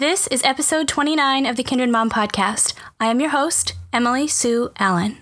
This is episode 29 of the Kindred Mom podcast. I am your host, Emily Sue Allen.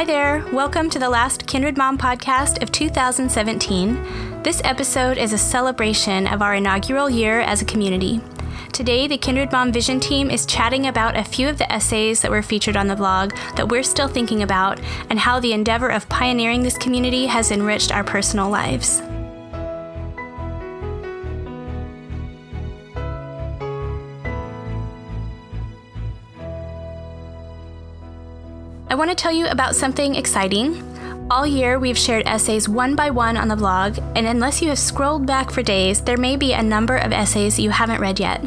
Hi there. Welcome to the last Kindred Mom podcast of 2017. This episode is a celebration of our inaugural year as a community. Today, the Kindred Mom Vision team is chatting about a few of the essays that were featured on the blog that we're still thinking about and how the endeavor of pioneering this community has enriched our personal lives. Want to tell you about something exciting. All year, we've shared essays one by one on the blog, and unless you have scrolled back for days, there may be a number of essays you haven't read yet.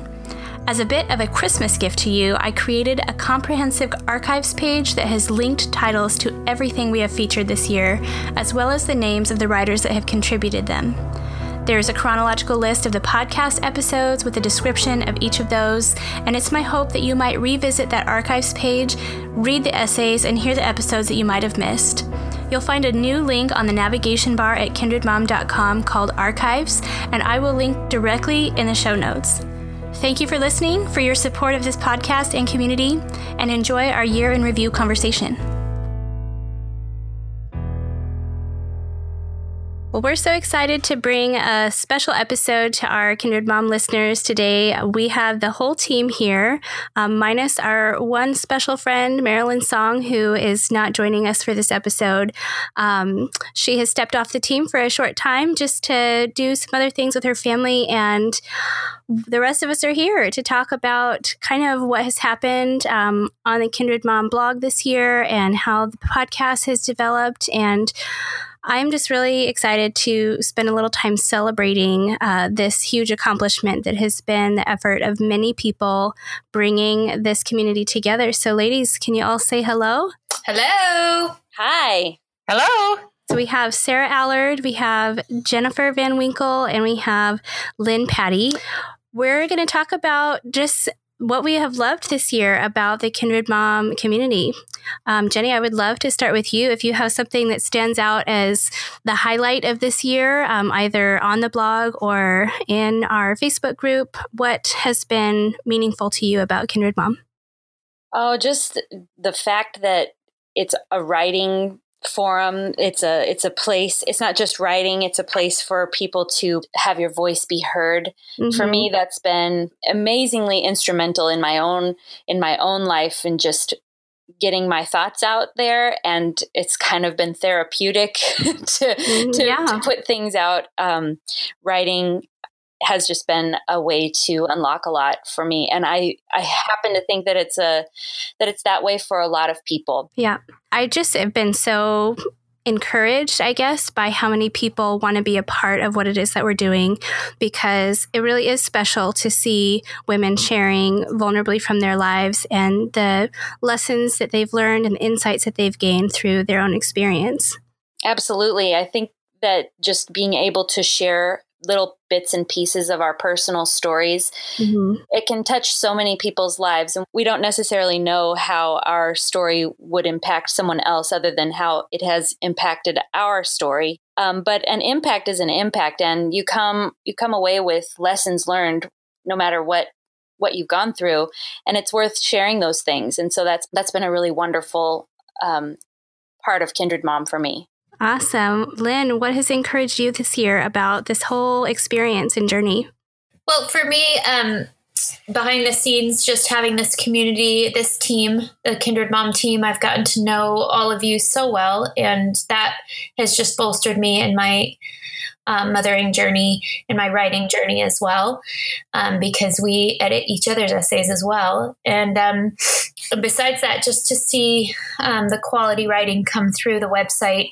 As a bit of a Christmas gift to you, I created a comprehensive archives page that has linked titles to everything we have featured this year, as well as the names of the writers that have contributed them. There's a chronological list of the podcast episodes with a description of each of those, and it's my hope that you might revisit that archives page, read the essays, and hear the episodes that you might have missed. You'll find a new link on the navigation bar at kindredmom.com called Archives, and I will link directly in the show notes. Thank you for listening, for your support of this podcast and community, and enjoy our year in review conversation. Well, we're so excited to bring a special episode to our Kindred Mom listeners today. We have the whole team here, um, minus our one special friend, Marilynn Song, who is not joining us for this episode. Um, she has stepped off the team for a short time just to do some other things with her family, and the rest of us are here to talk about kind of what has happened um, on the Kindred Mom blog this year and how the podcast has developed and I'm just really excited to spend a little time celebrating uh, this huge accomplishment that has been the effort of many people bringing this community together. So, ladies, can you all say hello? Hello. Hi. Hello. So we have Sarah Allard, we have Jennifer Van Winkle, and we have Lynne Patti. We're going to talk about just what we have loved this year about the Kindred Mom community. Um, Jenni, I would love to start with you. If you have something that stands out as the highlight of this year, um, either on the blog or in our Facebook group, what has been meaningful to you about Kindred Mom? Oh, just the fact that it's a writing forum it's a it's a place it's not just writing it's a place for people to have your voice be heard mm-hmm. for me mm-hmm. that's been amazingly instrumental in my own in my own life and just getting my thoughts out there and it's kind of been therapeutic to, mm-hmm. to, yeah. to, put things out um, writing has just been a way to unlock a lot for me and i i happen to think that it's a that it's that way for a lot of people yeah i just have been so encouraged, I guess, by how many people want to be a part of what it is that we're doing because it really is special to see women sharing vulnerably from their lives and the lessons that they've learned and the insights that they've gained through their own experience. Absolutely. I think that just being able to share little bits and pieces of our personal stories. Mm-hmm. It can touch so many people's lives, and we don't necessarily know how our story would impact someone else other than how it has impacted our story. Um, but an impact is an impact, and you come you come away with lessons learned, no matter what what you've gone through, and it's worth sharing those things. And so that's that's been a really wonderful um, part of Kindred Mom for me. Awesome. Lynne, what has encouraged you this year about this whole experience and journey? Well, for me, um, behind the scenes, just having this community, this team, the Kindred Mom team, I've gotten to know all of you so well. And that has just bolstered me in my um, mothering journey and my writing journey as well, um, because we edit each other's essays as well. And um, besides that, just to see um, the quality writing come through the website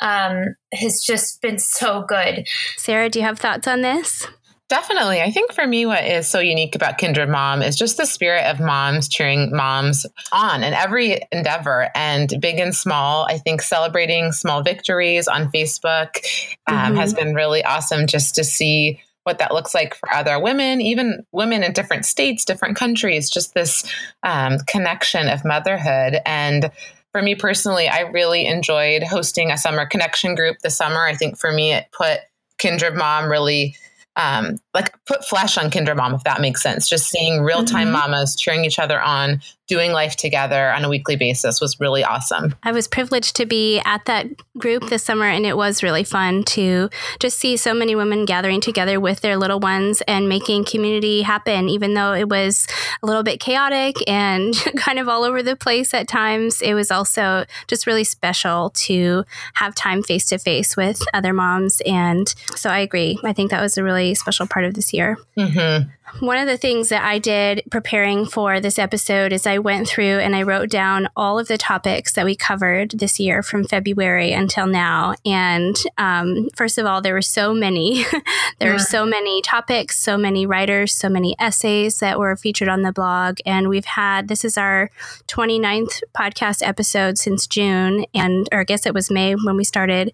um, has just been so good. Sarah, do you have thoughts on this? Definitely. I think for me, what is so unique about Kindred Mom is just the spirit of moms cheering moms on in every endeavor and big and small. I think celebrating small victories on Facebook um, mm-hmm. has been really awesome just to see what that looks like for other women, even women in different states, different countries, just this um, connection of motherhood. And for me personally, I really enjoyed hosting a summer connection group this summer. I think for me, it put Kindred Mom really um, like put flesh on Kindred Mom, if that makes sense. Just seeing real time mm-hmm. mamas cheering each other on, doing life together on a weekly basis was really awesome. I was privileged to be at that group this summer, and it was really fun to just see so many women gathering together with their little ones and making community happen, even though it was a little bit chaotic and kind of all over the place at times. It was also just really special to have time face to face with other moms. And so I agree. I think that was a really special part of this year. Mm-hmm. One of the things that I did preparing for this episode is I went through and I wrote down all of the topics that we covered this year from February until now. And um, first of all, there were so many. there yeah. were so many topics, so many writers, so many essays that were featured on the blog. And we've had this is our 29th podcast episode since June, and or I guess it was May when we started.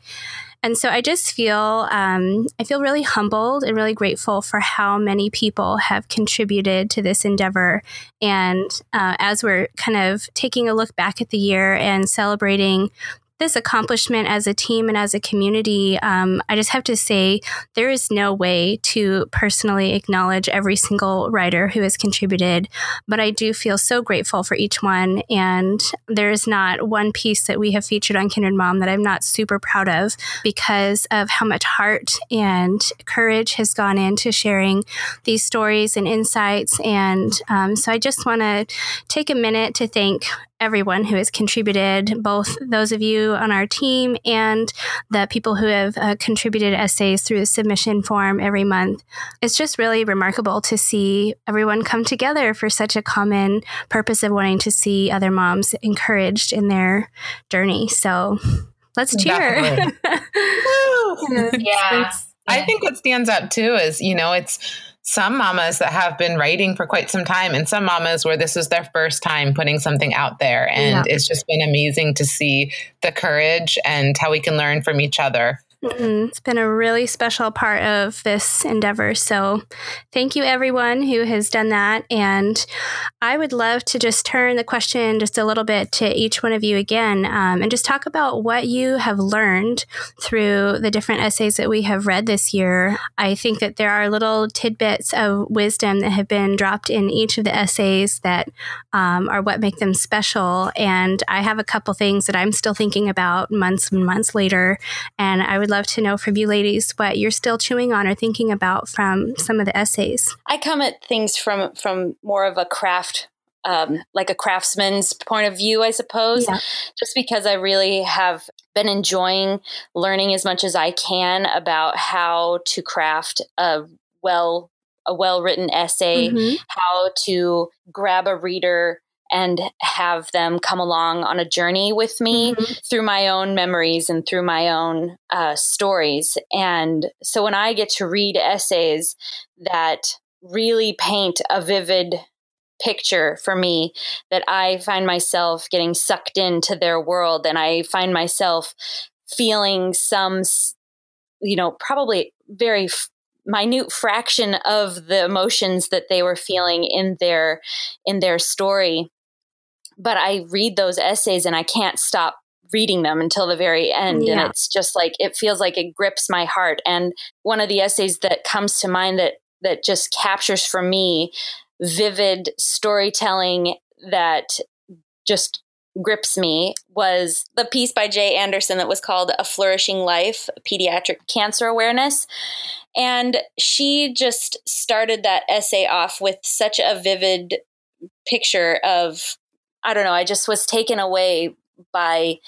And so I just feel um, I feel really humbled and really grateful for how many people have contributed to this endeavor. And uh, as we're kind of taking a look back at the year and celebrating this accomplishment as a team and as a community, um, I just have to say there is no way to personally acknowledge every single writer who has contributed, but I do feel so grateful for each one. And there is not one piece that we have featured on Kindred Mom that I'm not super proud of because of how much heart and courage has gone into sharing these stories and insights. And um, so I just want to take a minute to thank everyone who has contributed, both those of you on our team and the people who have uh, contributed essays through the submission form every month. It's just really remarkable to see everyone come together for such a common purpose of wanting to see other moms encouraged in their journey. So let's cheer. yeah. I think what stands out too is, you know, it's some mamas that have been writing for quite some time and some mamas where this is their first time putting something out there and yeah. it's just been amazing to see the courage and how we can learn from each other Mm-hmm. It's been a really special part of this endeavor. So, thank you, everyone who has done that. And I would love to just turn the question just a little bit to each one of you again um, and just talk about what you have learned through the different essays that we have read this year. I think that there are little tidbits of wisdom that have been dropped in each of the essays that um, are what make them special. And I have a couple things that I'm still thinking about months and months later. And I would love to know from you ladies what you're still chewing on or thinking about from some of the essays. I come at things from from more of a craft um, like a craftsman's point of view, I suppose, yeah. just because I really have been enjoying learning as much as I can about how to craft a well a well written essay, mm-hmm. how to grab a reader and have them come along on a journey with me mm-hmm. through my own memories and through my own uh, stories. And so when I get to read essays that really paint a vivid picture for me, that I find myself getting sucked into their world and I find myself feeling some, you know, probably very minute fraction of the emotions that they were feeling in their in their story but I read those essays and I can't stop reading them until the very end. Yeah. And it's just like, it feels like it grips my heart. And one of the essays that comes to mind that, that just captures for me vivid storytelling that just grips me was the piece by Jai Anderson that was called A Flourishing Life Pediatric Cancer Awareness. And she just started that essay off with such a vivid picture of I don't know, I just was taken away by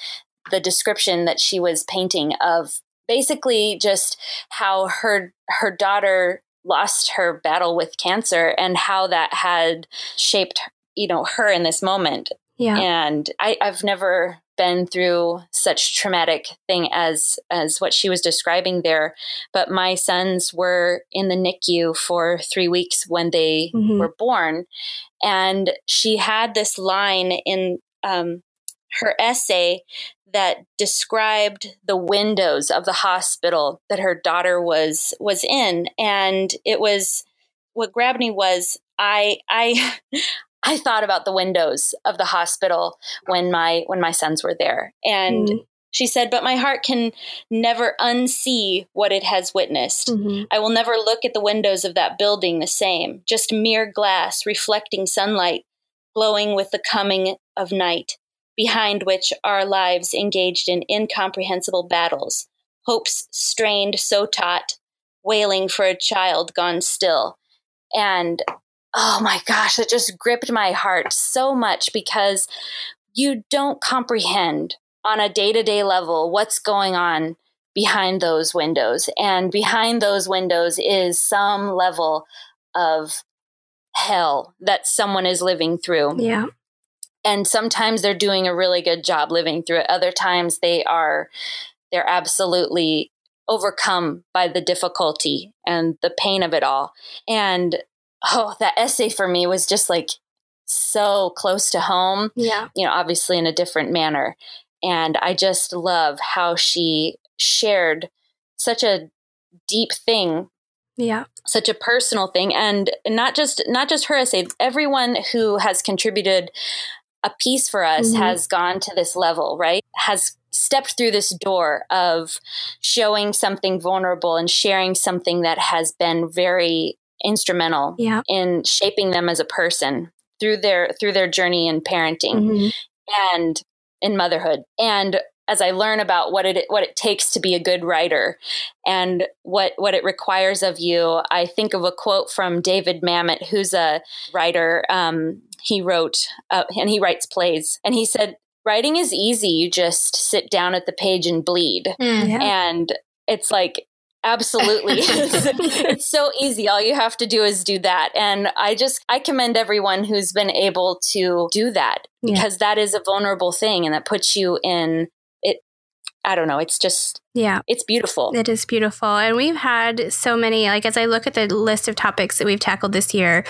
the description that she was painting of basically just how her her daughter lost her battle with cancer and how that had shaped you know her in this moment. Yeah. And I, i've never been through such traumatic thing as as what she was describing there but my sons were in the nicu for three weeks when they mm-hmm. were born and she had this line in um, her essay that described the windows of the hospital that her daughter was was in and it was what grabbed me was I I I thought about the windows of the hospital when my when my sons were there and mm. She said, But my heart can never unsee what it has witnessed. Mm-hmm. I will never look at the windows of that building the same, just mere glass reflecting sunlight, glowing with the coming of night, behind which our lives engaged in incomprehensible battles, hopes strained so taut, wailing for a child gone still. And oh my gosh, it just gripped my heart so much because you don't comprehend on a day to day level what's going on behind those windows. And behind those windows is some level of hell that someone is living through. Yeah. And sometimes they're doing a really good job living through it. Other times they are they're absolutely overcome by the difficulty and the pain of it all. And oh, that essay for me was just like so close to home. Yeah. You know, obviously in a different manner. And I just love how she shared such a deep thing yeah such a personal thing and not just not just her essay everyone who has contributed a piece for us mm-hmm. has gone to this level right has stepped through this door of showing something vulnerable and sharing something that has been very instrumental yeah. in shaping them as a person through their through their journey in parenting mm-hmm. and in motherhood and as I learn about what it what it takes to be a good writer and what what it requires of you, I think of a quote from David Mamet, who's a writer. Um, he wrote uh, and he writes plays, and he said, "Writing is easy. You just sit down at the page and bleed." Mm, yeah. And it's like absolutely. It's, it's, so easy. All you have to do is do that. And i just i commend everyone who's been able to do that because yeah. that is a vulnerable thing and that puts you in it i don't know it's just yeah. it's beautiful. It is beautiful. And we've had so many like as i look at the list of topics that we've tackled this year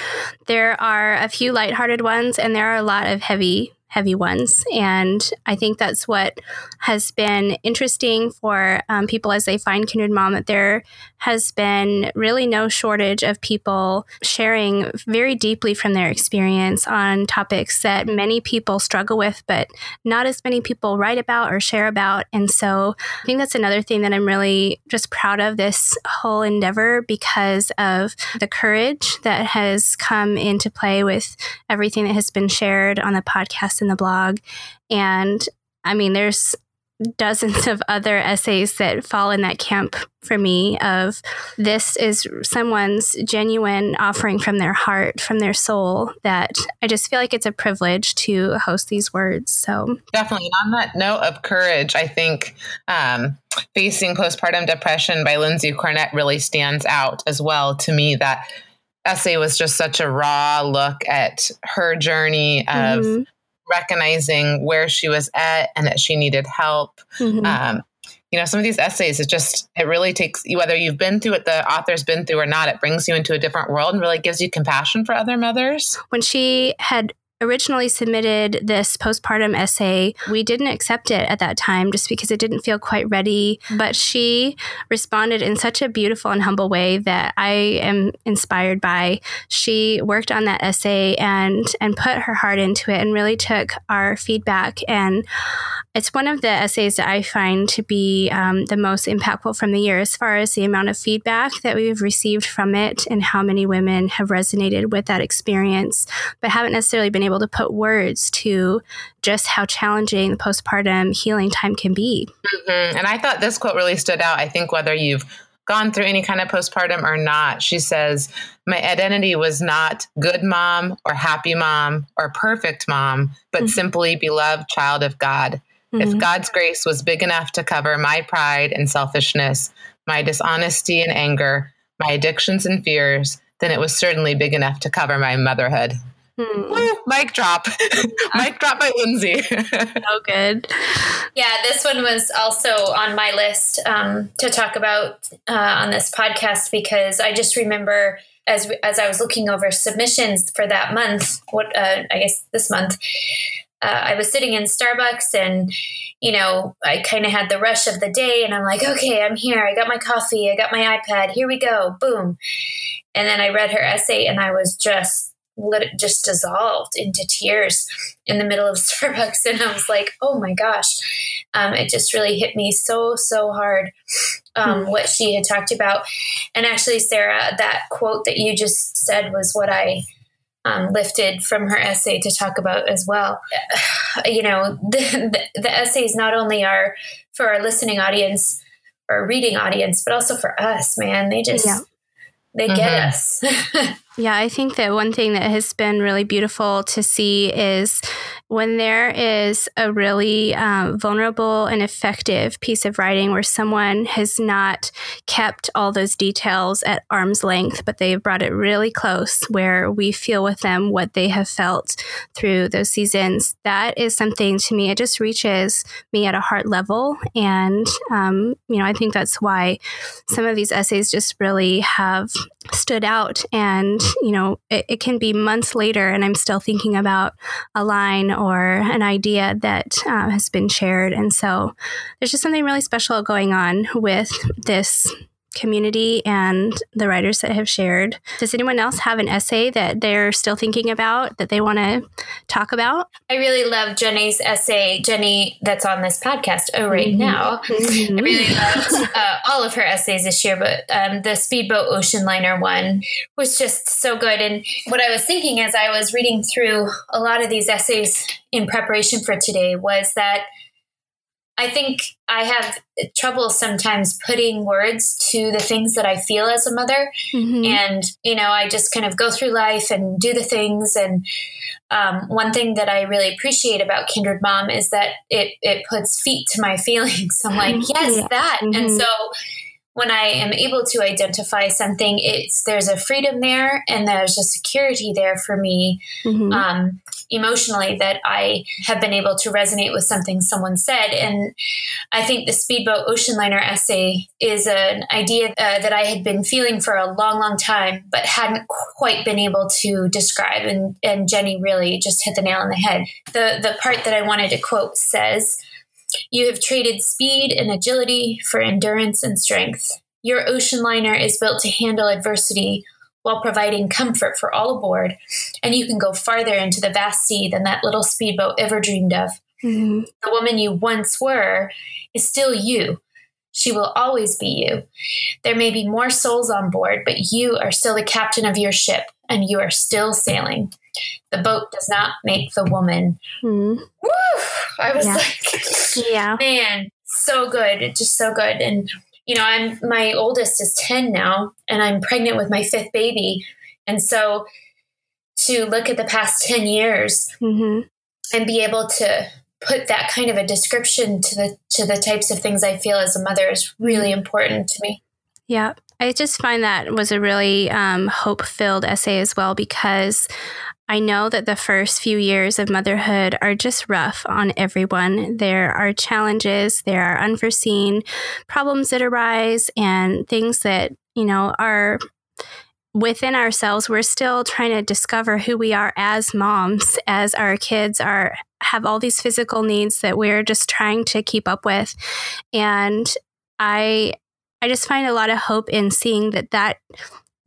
there are a few lighthearted ones and there are a lot of heavy heavy ones. And I think that's what has been interesting for um, people as they find Kindred Mom that there has been really no shortage of people sharing very deeply from their experience on topics that many people struggle with, but not as many people write about or share about. And so I think that's another thing that I'm really just proud of this whole endeavor because of the courage that has come into play with everything that has been shared on the podcast and the blog. And I mean, there's dozens of other essays that fall in that camp for me of this is someone's genuine offering from their heart from their soul that i just feel like it's a privilege to host these words. So definitely. On that note of courage i think um, facing postpartum depression by Lindsey Cornett really stands out as well to me. That essay was just such a raw look at her journey of mm-hmm recognizing where she was at and that she needed help. Mm-hmm. Um, you know, some of these essays, it just, it really takes you, whether you've been through what the author's been through or not, it brings you into a different world and really gives you compassion for other mothers. When she had originally submitted this postpartum essay, we didn't accept it at that time just because it didn't feel quite ready. But she responded in such a beautiful and humble way that I am inspired by. She worked on that essay and and put her heart into it and really took our feedback. And it's one of the essays that I find to be um, the most impactful from the year as far as the amount of feedback that we've received from it and how many women have resonated with that experience, but haven't necessarily been able to put words to just how challenging the postpartum healing time can be. Mm-hmm. And I thought this quote really stood out. I think whether you've gone through any kind of postpartum or not, she says, My identity was not good mom or happy mom or perfect mom, but mm-hmm. simply beloved child of God. Mm-hmm. If God's grace was big enough to cover my pride and selfishness, my dishonesty and anger, my addictions and fears, then it was certainly big enough to cover my motherhood. Hmm. Woo, mic drop. mic drop by Lindsey. so good. Yeah, this one was also on my list um, to talk about uh, on this podcast because I just remember as as I was looking over submissions for that month, what uh, I guess this month, uh, I was sitting in Starbucks and, you know, I kind of had the rush of the day and I'm like, okay, I'm here. I got my coffee. I got my iPad. Here we go. Boom. And then I read her essay and I was just lit, just dissolved into tears in the middle of Starbucks. And I was like, oh my gosh. Um, it just really hit me so, so hard um, mm what she had talked about. And actually, Sarah, that quote that you just said was what I um, lifted from her essay to talk about as well. You know, the, the, the essays not only are for our listening audience or reading audience, but also for us, man. They just, yeah. they mm-hmm. get us. Yeah, I think that one thing that has been really beautiful to see is when there is a really um, vulnerable and effective piece of writing where someone has not kept all those details at arm's length, but they've brought it really close where we feel with them what they have felt through those seasons. That is something to me, it just reaches me at a heart level. And, um, you know, I think that's why some of these essays just really have stood out and you know, it, it, can be months later and I'm still thinking about a line or an idea that uh, has been shared. And so there's just something really special going on with this community and the writers that have shared. Does anyone else have an essay that they're still thinking about that they want to talk about? I really love Jenni's essay, Jenni, that's on this podcast, Oh, right mm-hmm. now. Mm-hmm. I really loved uh, all of her essays this year, but um, the Speedboat Ocean Liner one was just so good. And what I was thinking as I was reading through a lot of these essays in preparation for today was that I think I have trouble sometimes putting words to the things that I feel as a mother. Mm-hmm. And, you know, I just kind of go through life and do the things. And um, one thing that I really appreciate about Kindred Mom is that it, it puts feet to my feelings. I'm like, yes, yeah. that. Mm-hmm. And so, when I am able to identify something, it's there's a freedom there and there's a security there for me mm-hmm. um, emotionally that I have been able to resonate with something someone said. And I think the Speedboat Ocean Liner essay is an idea uh, that I had been feeling for a long, long time, but hadn't quite been able to describe. And, and Jenni really just hit the nail on the head. The, the part that I wanted to quote says, you have traded speed and agility for endurance and strength. Your ocean liner is built to handle adversity while providing comfort for all aboard, and you can go farther into the vast sea than that little speedboat ever dreamed of. Mm-hmm. The woman you once were is still you. She will always be you. There may be more souls on board, but you are still the captain of your ship, and you are still sailing. The boat does not make the woman. Mm-hmm. Woo! I was yeah. like, yeah, man, so good. It's just so good. And you know, I'm my oldest is 10 now and I'm pregnant with my fifth baby. And so to look at the past 10 years mm-hmm. and be able to put that kind of a description to the to the types of things I feel as a mother is really mm-hmm. important to me. Yeah. I just find that was a really um, hope filled essay as well because I know that the first few years of motherhood are just rough on everyone. There are challenges, there are unforeseen problems that arise, and things that, you know, are within ourselves. We're still trying to discover who we are as moms, as our kids are have all these physical needs that we're just trying to keep up with. And I I just find a lot of hope in seeing that that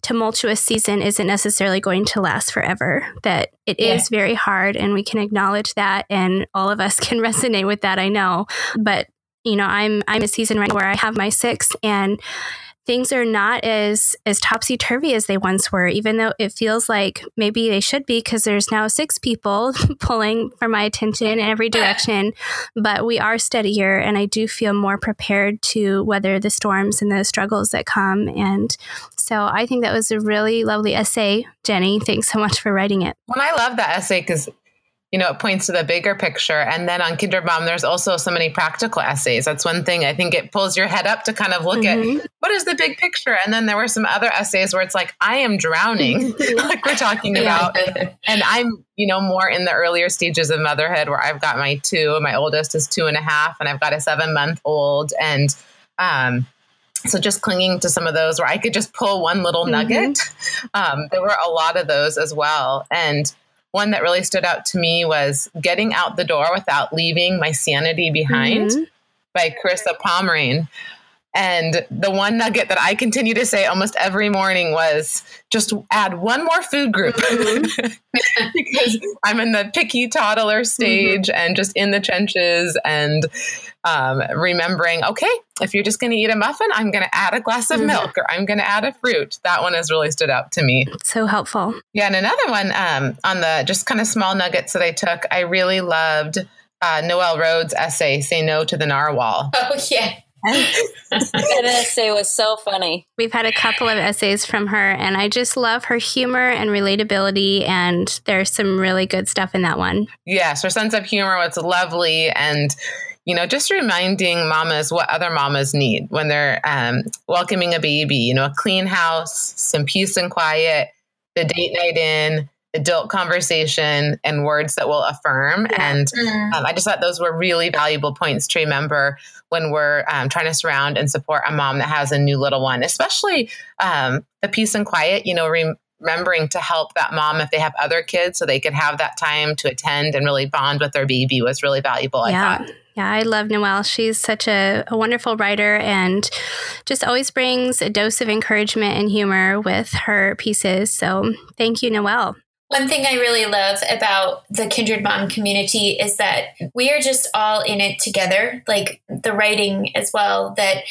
tumultuous season isn't necessarily going to last forever, that it yeah. is very hard and we can acknowledge that and all of us can resonate with that, I know. But you know, I'm I'm a season right where I have my six and things are not as as topsy turvy as they once were, even though it feels like maybe they should be because there's now six people pulling for my attention in every direction. But we are steadier, and I do feel more prepared to weather the storms and the struggles that come. And so I think that was a really lovely essay, Jenni. Thanks so much for writing it. Well, I love that essay because you know, it points to the bigger picture. And then on Kindred Mom, there's also so many practical essays. That's one thing. I think it pulls your head up to kind of look mm-hmm. at what is the big picture. And then there were some other essays where it's like, I am drowning, like we're talking about. and I'm, you know, more in the earlier stages of motherhood where I've got my two, my oldest is two and a half, and I've got a seven month old. And, um, so just clinging to some of those where I could just pull one little mm-hmm. nugget. Um, there were a lot of those as well. And one that really stood out to me was Getting Out the Door Without Leaving My Sanity Behind mm-hmm. by Charissa Pomrehn. And the one nugget that I continue to say almost every morning was just add one more food group mm-hmm. because I'm in the picky toddler stage mm-hmm. and just in the trenches and um, remembering, okay, if you're just going to eat a muffin, I'm going to add a glass of mm-hmm. milk or I'm going to add a fruit. That one has really stood out to me. So helpful. Yeah. And another one um, on the just kind of small nuggets that I took, I really loved uh, Noelle Rhodes' essay, Say No to the Narwhal. Oh, yeah that essay was so funny. We've had a couple of essays from her, and I just love her humor and relatability. And there's some really good stuff in that one. Yes, her sense of humor was lovely, and you know, just reminding mamas what other mamas need when they're um, welcoming a baby. You know, a clean house, some peace and quiet, the date night in adult conversation and words that will affirm. Yeah. And mm-hmm. um, I just thought those were really valuable points to remember when we're um, trying to surround and support a mom that has a new little one, especially um, the peace and quiet, you know, re- remembering to help that mom if they have other kids so they could have that time to attend and really bond with their baby was really valuable, yeah. I thought. Yeah, I love Noelle. She's such a, a, wonderful writer and just always brings a dose of encouragement and humor with her pieces. So thank you, Noelle. One thing I really love about the Kindred Mom community is that we are just all in it together, like the writing as well, that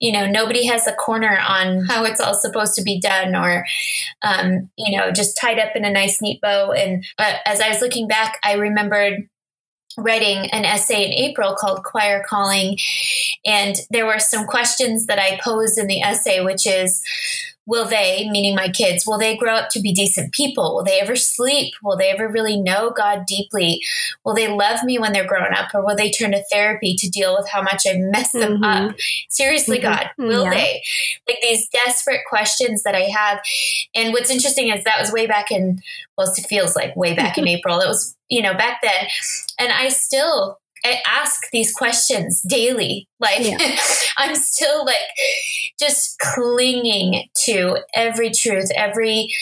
you know nobody has a corner on how it's all supposed to be done or um, you know just tied up in a nice neat bow and uh, as i was looking back i remembered writing an essay in April called Choir Calling. And there were some questions that I posed in the essay, which is will they, meaning my kids, will they grow up to be decent people? Will they ever sleep? Will they ever really know God deeply? Will they love me when they're grown up? Or will they turn to therapy to deal with how much I mess them mm-hmm. up? Seriously, mm-hmm. God, will yeah. they? Like these desperate questions that I have. And what's interesting is that was way back in, well, it feels like way back in April. It was, you know, back then. And I still I ask these questions daily. Like yeah. I'm still like just clinging to every truth, every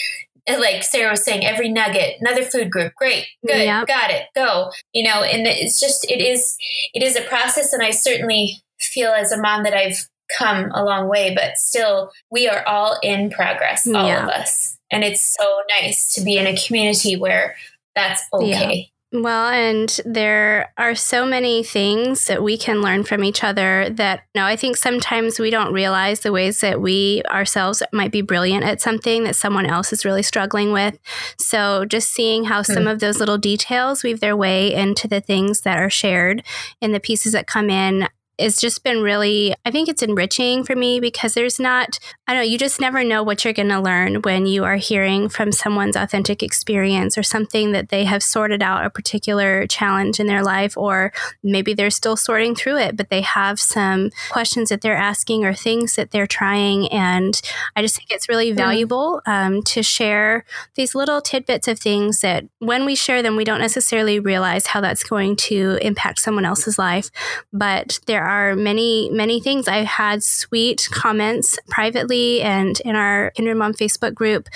like Sarah was saying, every nugget, another food group, great, good, yep. got it, go. You know, and it's just it is it is a process, and I certainly feel as a mom that I've come a long way, but still we are all in progress, all yeah. of us. And it's so nice to be in a community where that's okay. Well, and there are so many things that we can learn from each other that you know, I think sometimes we don't realize the ways that we ourselves might be brilliant at something that someone else is really struggling with. So just seeing how some mm. of those little details weave their way into the things that are shared in the pieces that come in, it's just been really, I think it's enriching for me because there's not, I don't know, you just never know what you're going to learn when you are hearing from someone's authentic experience or something that they have sorted out a particular challenge in their life, or maybe they're still sorting through it, but they have some questions that they're asking or things that they're trying. And I just think it's really mm-hmm. valuable um, to share these little tidbits of things that when we share them, we don't necessarily realize how that's going to impact someone else's life, but there there are many, many things. I've had sweet comments privately and in our Kindred Mom Facebook group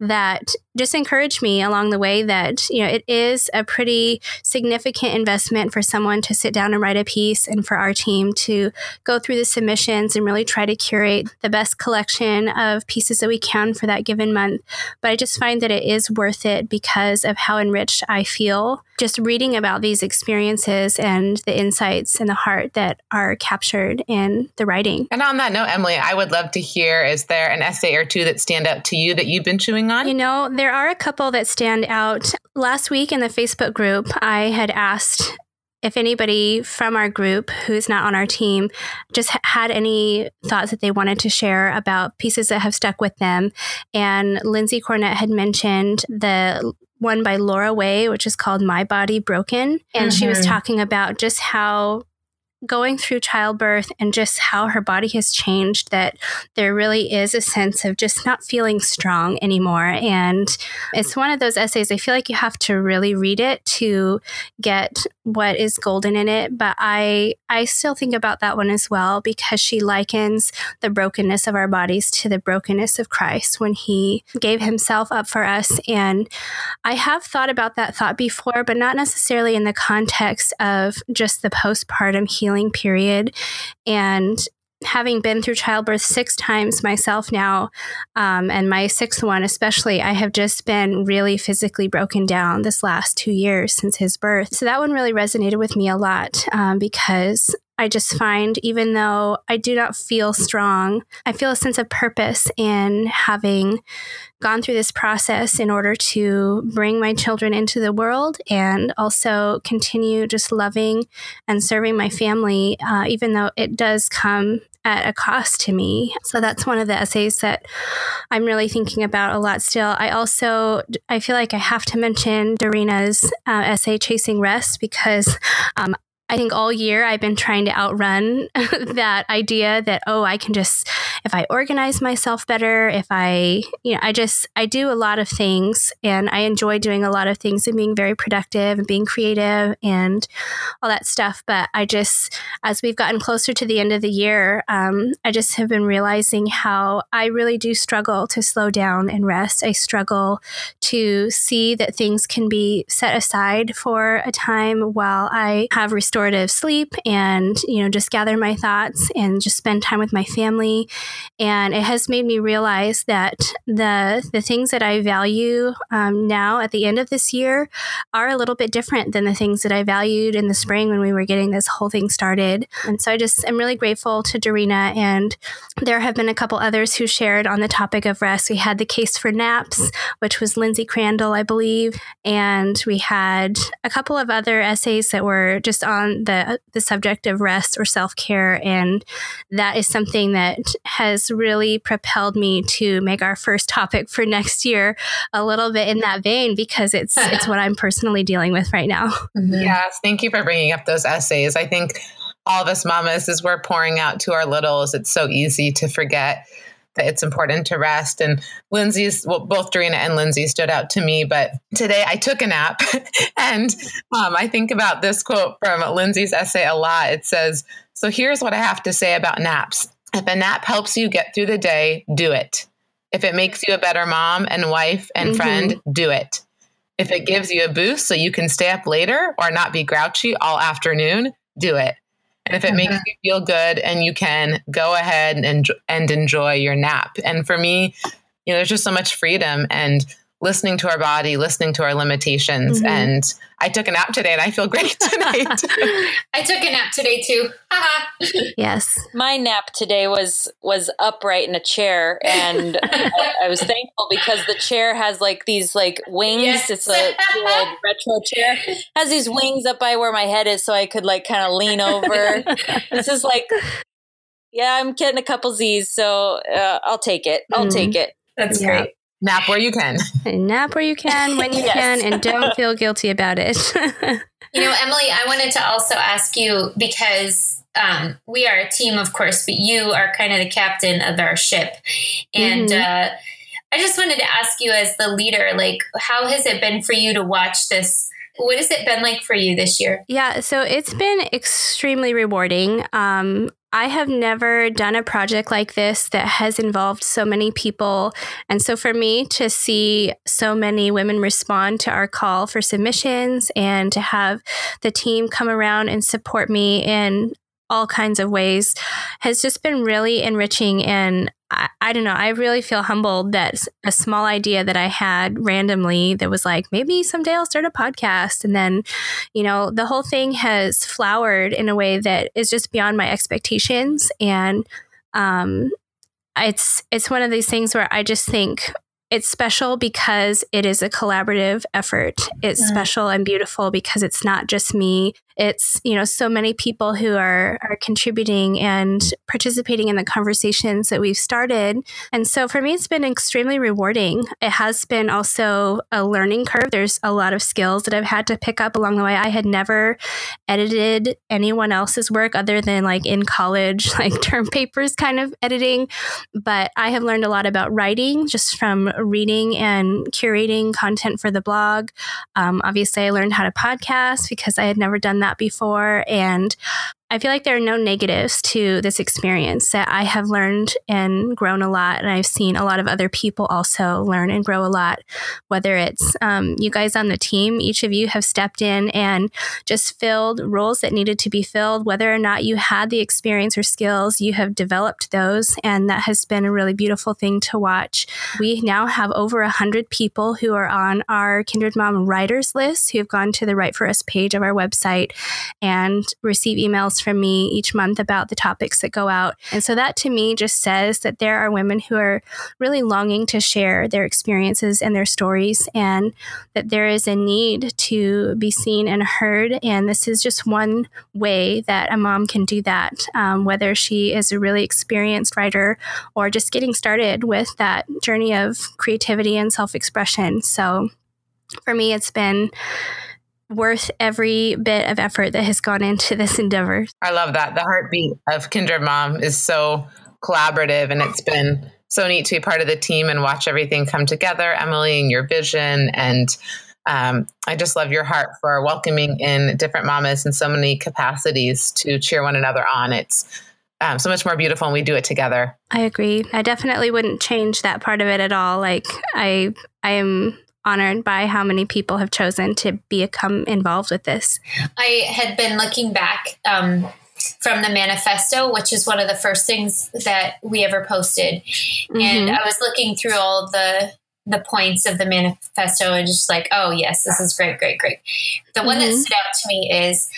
that just encouraged me along the way that, you know, it is a pretty significant investment for someone to sit down and write a piece and for our team to go through the submissions and really try to curate the best collection of pieces that we can for that given month. But I just find that it is worth it because of how enriched I feel just reading about these experiences and the insights and the heart that are captured in the writing. And on that note, Emily, I would love to hear is there an essay or two that stand out to you that you've been chewing on? You know, there are a couple that stand out. Last week in the Facebook group, I had asked if anybody from our group who's not on our team just had any thoughts that they wanted to share about pieces that have stuck with them. And Lindsey Cornett had mentioned the one by Laura Way, which is called My Body Broken. And mm-hmm. she was mm-hmm. talking about just how going through childbirth and just how her body has changed, that there really is a sense of just not feeling strong anymore. And it's one of those essays, I feel like you have to really read it to get what is golden in it. But I, I still think about that one as well because she likens the brokenness of our bodies to the brokenness of Christ when he gave himself up for us. And I have thought about that thought before, but not necessarily in the context of just the postpartum healing period. And having been through childbirth six times myself now, um, and my sixth one especially, I have just been really physically broken down this last two years since his birth. So that one really resonated with me a lot um, because I just find, even though I do not feel strong, I feel a sense of purpose in having gone through this process in order to bring my children into the world and also continue just loving and serving my family, uh, even though it does come at a cost to me. So that's one of the essays that I'm really thinking about a lot still. I also I feel like I have to mention Dorina's uh, essay Chasing Rest because um, I think all year I've been trying to outrun that idea that, oh, I can just, if I organize myself better, if I, you know, I just, I do a lot of things and I enjoy doing a lot of things and being very productive and being creative and all that stuff. But I just, as we've gotten closer to the end of the year, um, I just have been realizing how I really do struggle to slow down and rest. I struggle to see that things can be set aside for a time while I have restored restorative sleep and, you know, just gather my thoughts and just spend time with my family. And it has made me realize that the, the things that I value um, now at the end of this year are a little bit different than the things that I valued in the spring when we were getting this whole thing started. And so I just am really grateful to Dorina. And there have been a couple others who shared on the topic of rest. We had the case for naps, which was Lindsay Crandall, I believe. And we had a couple of other essays that were just on the the subject of rest or self care, and that is something that has really propelled me to make our first topic for next year a little bit in that vein because it's it's what I'm personally dealing with right now. Mm-hmm. Yes, thank you for bringing up those essays. I think all of us mamas, as we're pouring out to our littles, it's so easy to forget that it's important to rest. And Lindsay's, well, both Dorina and Lindsay stood out to me. But today I took a nap. and um, I think about this quote from Lindsay's essay a lot. It says, So here's what I have to say about naps. If a nap helps you get through the day, do it. If it makes you a better mom and wife and mm-hmm. friend, do it. If it gives you a boost so you can stay up later or not be grouchy all afternoon, do it. And if it makes you feel good and you can go ahead and and enjoy your nap. And for me, you know, there's just so much freedom and listening to our body, listening to our limitations. Mm-hmm. And I took a nap today and I feel great tonight. I took a nap today too. yes. My nap today was was upright in a chair and I, I, was thankful because the chair has like these like wings. Yes. It's a old retro chair. It has these wings up by where my head is so I could like kind of lean over. this is like yeah, I'm getting a couple Z's, so uh, I'll take it. I'll mm. take it. That's yeah. great. Nap where you can. nap where you can, when you yes. can, and don't feel guilty about it. you know, Emily, I wanted to also ask you because um, we are a team, of course, but you are kind of the captain of our ship. And mm-hmm. uh, I just wanted to ask you, as the leader, like, how has it been for you to watch this? What has it been like for you this year? Yeah, so it's been extremely rewarding. Um, I have never done a project like this that has involved so many people. And so for me to see so many women respond to our call for submissions and to have the team come around and support me in all kinds of ways has just been really enriching. And I, I, don't know, I really feel humbled that a small idea that I had randomly that was like, maybe someday I'll start a podcast. And then, you know, the whole thing has flowered in a way that is just beyond my expectations. And, um, it's it's one of these things where I just think it's special because it is a collaborative effort. It's special and beautiful because it's not just me it's you know so many people who are are contributing and participating in the conversations that we've started. And so for me it's been extremely rewarding. It has been also a learning curve. There's a lot of skills that i've had to pick up along the way. I had never edited anyone else's work other than like in college like term papers kind of editing. But i have learned a lot about writing just from reading and curating content for the blog. Um, obviously i learned how to podcast because i had never done that before. And I feel like there are no negatives to this experience that I have learned and grown a lot. And I've seen a lot of other people also learn and grow a lot, whether it's um, you guys on the team, each of you have stepped in and just filled roles that needed to be filled, whether or not you had the experience or skills, you have developed those. And that has been a really beautiful thing to watch. We now have over 100 people who are on our Kindred Mom writers list who have gone to the Write for Us page of our website and receive emails from me each month about the topics that go out. And so that to me just says that there are women who are really longing to share their experiences and their stories, and that there is a need to be seen and heard. And this is just one way that a mom can do that, um, whether she is a really experienced writer or just getting started with that journey of creativity and self expression. So for me, it's been worth every bit of effort that has gone into this endeavor. I love that. The heartbeat of Kindred Mom is so collaborative and it's been so neat to be part of the team and watch everything come together. Emily and your vision and um, I just love your heart for welcoming in different mamas in so many capacities to cheer one another on. It's um, so much more beautiful when we do it together. I agree. I definitely wouldn't change that part of it at all. Like I, I am honored by how many people have chosen to become involved with this. I had been looking back um, from the manifesto, which is one of the first things that we ever posted, mm-hmm. and I was looking through all the the points of the manifesto and just like, oh yes, this is great, great, great. The mm-hmm. one that mm-hmm. stood out to me is.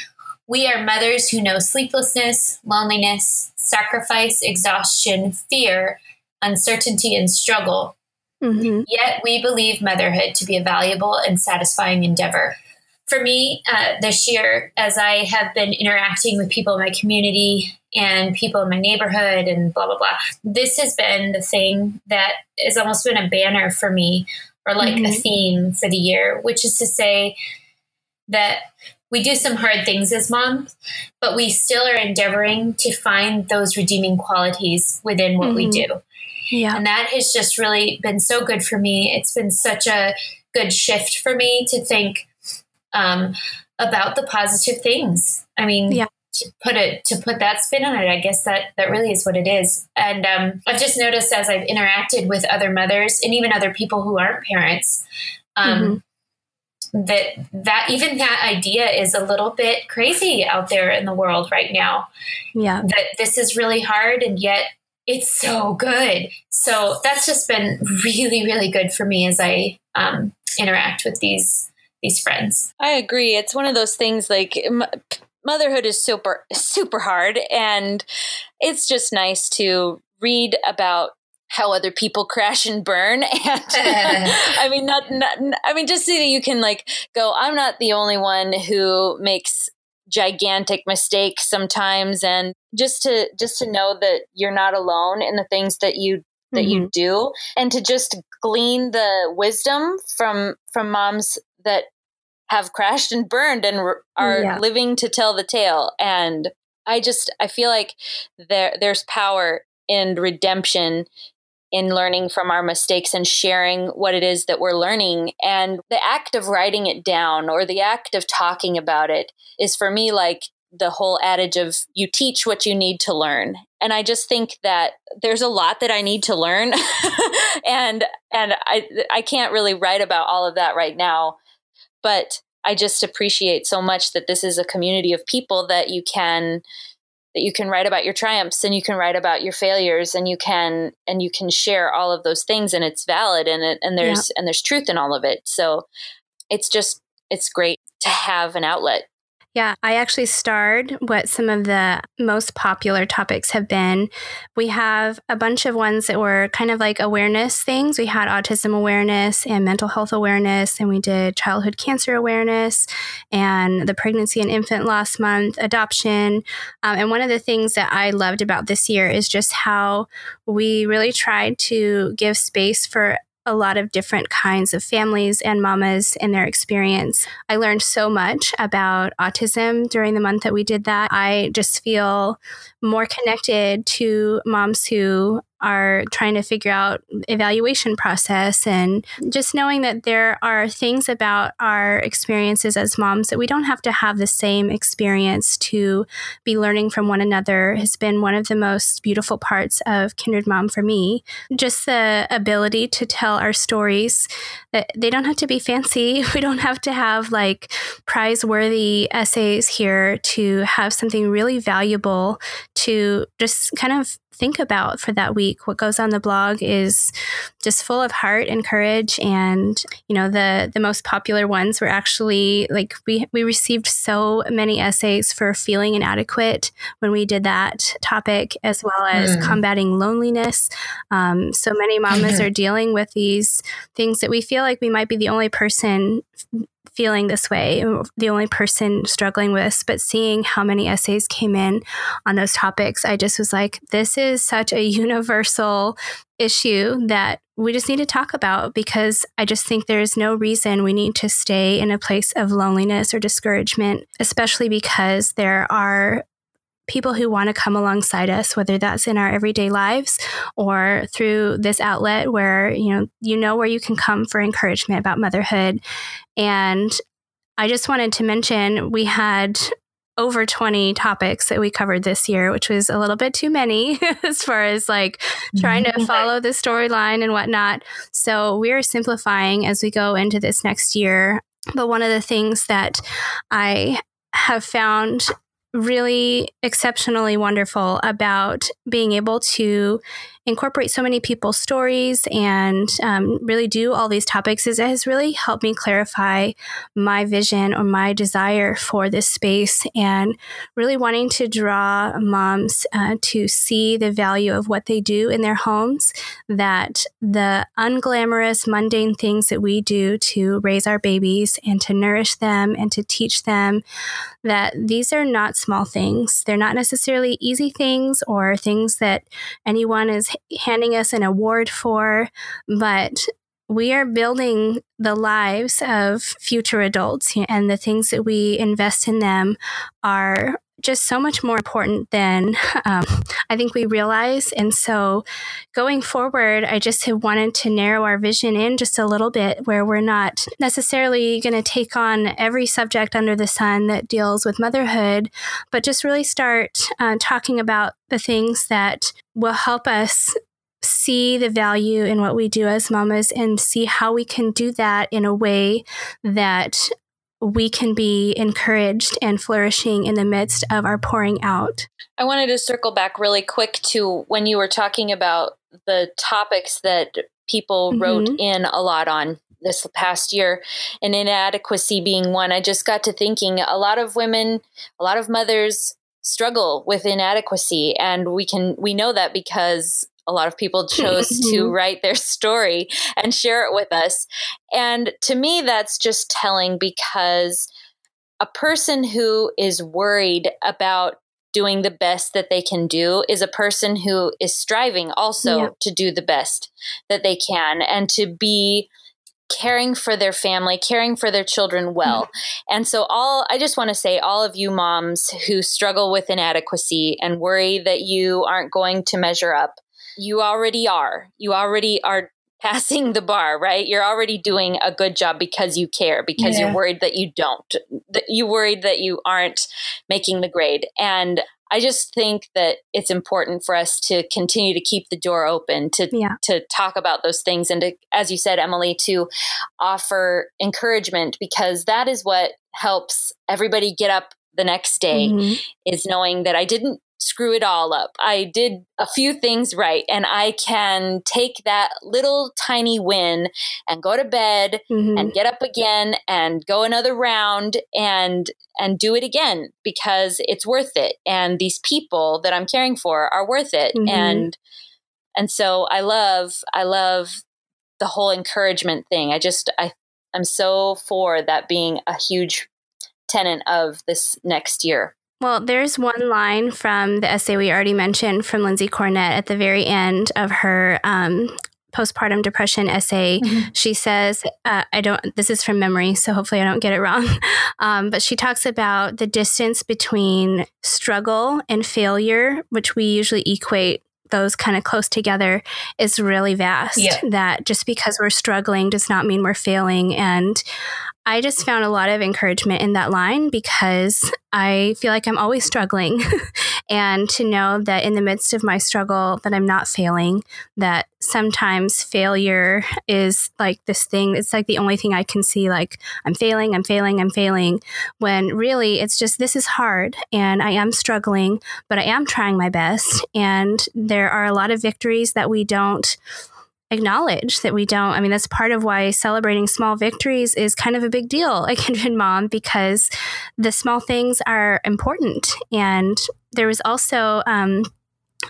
We are mothers who know sleeplessness, loneliness, sacrifice, exhaustion, fear, uncertainty, and struggle Mm-hmm. Yet we believe motherhood to be a valuable and satisfying endeavor. For me, uh, this year, as I have been interacting with people in my community and people in my neighborhood and blah, blah, blah, this has been the thing that has almost been a banner for me or like mm-hmm. a theme for the year, which is to say that we do some hard things as moms, but we still are endeavoring to find those redeeming qualities within what mm-hmm. we do. Yeah. And that has just really been so good for me. It's been such a good shift for me to think um, about the positive things. I mean, yeah. to put it to put that spin on it, I guess that that really is what it is. And um, I've just noticed as I've interacted with other mothers and even other people who aren't parents. Um, mm-hmm that that even that idea is a little bit crazy out there in the world right now. Yeah. That this is really hard and yet it's so good. So that's just been really, really good for me as I um, interact with these these friends. I agree. It's one of those things like m- motherhood is super super hard, and it's just nice to read about how other people crash and burn and i mean not, not i mean just so that you can like go i'm not the only one who makes gigantic mistakes sometimes and just to just to know that you're not alone in the things that you that mm-hmm. you do and to just glean the wisdom from from moms that have crashed and burned and are yeah. living to tell the tale and i just i feel like there there's power in redemption in learning from our mistakes and sharing what it is that we're learning. And the act of writing it down or the act of talking about it is for me like the whole adage of you teach what you need to learn. And I just think that there's a lot that I need to learn and and I I can't really write about all of that right now. But I just appreciate so much that this is a community of people that you can that you can write about your triumphs and you can write about your failures and you can and you can share all of those things and it's valid and it, and there's yeah. and there's truth in all of it so it's just it's great to have an outlet Yeah, I actually starred what some of the most popular topics have been. We have a bunch of ones that were kind of like awareness things. We had autism awareness and mental health awareness, and we did childhood cancer awareness and the pregnancy and infant loss month, adoption. Um, and one of the things that I loved about this year is just how we really tried to give space for a lot of different kinds of families and mamas and their experience. I learned so much about autism during the month that we did that. I just feel more connected to moms who are trying to figure out evaluation process and just knowing that there are things about our experiences as moms that we don't have to have the same experience to be learning from one another has been one of the most beautiful parts of kindred mom for me. Just the ability to tell our stories that they don't have to be fancy. We don't have to have like prize worthy essays here to have something really valuable to just kind of think about for that week. What goes on the blog is just full of heart and courage. And, you know, the, the most popular ones were actually like we, we received so many essays for feeling inadequate when we did that topic, as well as mm. combating loneliness. Um, so many mamas are dealing with these things that we feel like we might be the only person feeling this way, the only person struggling with this, but seeing how many essays came in on those topics, I just was like, this is such a universal issue that we just need to talk about because I just think there's no reason we need to stay in a place of loneliness or discouragement, especially because there are people who want to come alongside us whether that's in our everyday lives or through this outlet where you know you know where you can come for encouragement about motherhood. And i just wanted to mention we had over 20 topics that we covered this year, which was a little bit too many as far as like trying to mm-hmm. follow the storyline and whatnot. So we are simplifying as we go into this next year. But one of the things that I have found really exceptionally wonderful about being able to incorporate so many people's stories and um, really do all these topics is it has really helped me clarify my vision or my desire for this space and really wanting to draw moms uh, to see the value of what they do in their homes that the unglamorous mundane things that we do to raise our babies and to nourish them and to teach them that these are not small things. They're not necessarily easy things or things that anyone is handing us an award for, but we are building the lives of future adults and the things that we invest in them are just so much more important than um, I think we realize. And so going forward, I just have wanted to narrow our vision in just a little bit where we're not necessarily going to take on every subject under the sun that deals with motherhood, but just really start uh, talking about the things that will help us see the value in what we do as mamas and see how we can do that in a way that we can be encouraged and flourishing in the midst of our pouring out. I wanted to circle back really quick to when you were talking about the topics that people mm-hmm. wrote in a lot on this past year and inadequacy being one. I just got to thinking a lot of women, a lot of mothers struggle with inadequacy and we can we know that because a lot of people chose to mm-hmm. write their story and share it with us. And to me, that's just telling because a person who is worried about doing the best that they can do is a person who is striving also yeah. to do the best that they can and to be caring for their family, caring for their children well. Mm-hmm. And so all I just want to say all of you moms who struggle with inadequacy and worry that you aren't going to measure up, you already are. You already are passing the bar, right? You're already doing a good job because you care, because yeah. you're worried that you don't. That you worried that you aren't making the grade. And I just think that it's important for us to continue to keep the door open to yeah. to talk about those things and to as you said Emily to offer encouragement because that is what helps everybody get up the next day mm-hmm. is knowing that I didn't screw it all up. I did a few things right and I can take that little tiny win and go to bed mm-hmm. and get up again and go another round and and do it again because it's worth it and these people that I'm caring for are worth it mm-hmm. and and so I love I love the whole encouragement thing. I just I I'm so for that being a huge tenant of this next year. Well, there's one line from the essay we already mentioned from Lindsey Cornett at the very end of her um, postpartum depression essay. Mm-hmm. She says, uh, I don't, this is from memory, so hopefully I don't get it wrong. Um, but she talks about the distance between struggle and failure, which we usually equate those kind of close together is really vast. Yeah. That just because we're struggling does not mean we're failing. And I just found a lot of encouragement in that line because I feel like I'm always struggling. and to know that in the midst of my struggle that I'm not failing, that sometimes failure is like this thing, it's like the only thing I can see like I'm failing, I'm failing, I'm failing when really it's just this is hard and I am struggling, but I am trying my best and there are a lot of victories that we don't acknowledge that we don't. I mean, that's part of why celebrating small victories is kind of a big deal at Kindred Mom because the small things are important. And there was also, um,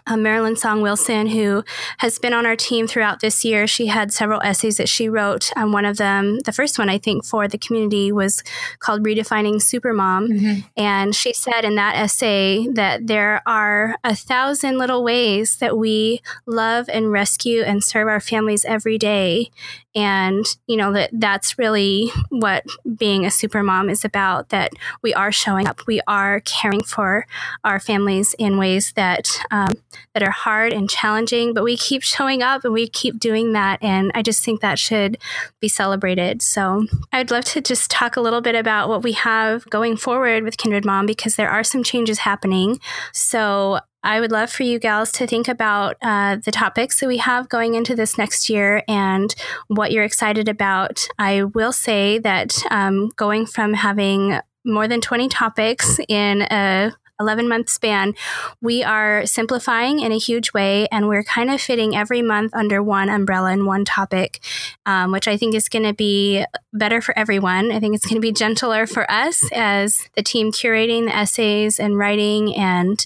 uh, Marilynn Song Wilson, who has been on our team throughout this year. She had several essays that she wrote. Um, one of them, the first one I think for the community, was called Redefining Supermom. Mm-hmm. And she said in that essay that there are a thousand little ways that we love and rescue and serve our families every day and you know that that's really what being a super mom is about that we are showing up. We are caring for our families in ways that um, that are hard and challenging but we keep showing up and we keep doing that. And i just think that should be celebrated. So i'd love to just talk a little bit about what we have going forward with kindred mom because there are some changes happening. So I would love for you gals to think about uh, the topics that we have going into this next year and what you're excited about. I will say that um, going from having more than 20 topics in a 11 month span, we are simplifying in a huge way and we're kind of fitting every month under one umbrella and one topic, um, which I think is going to be better for everyone. I think it's going to be gentler for us as the team curating the essays and writing. And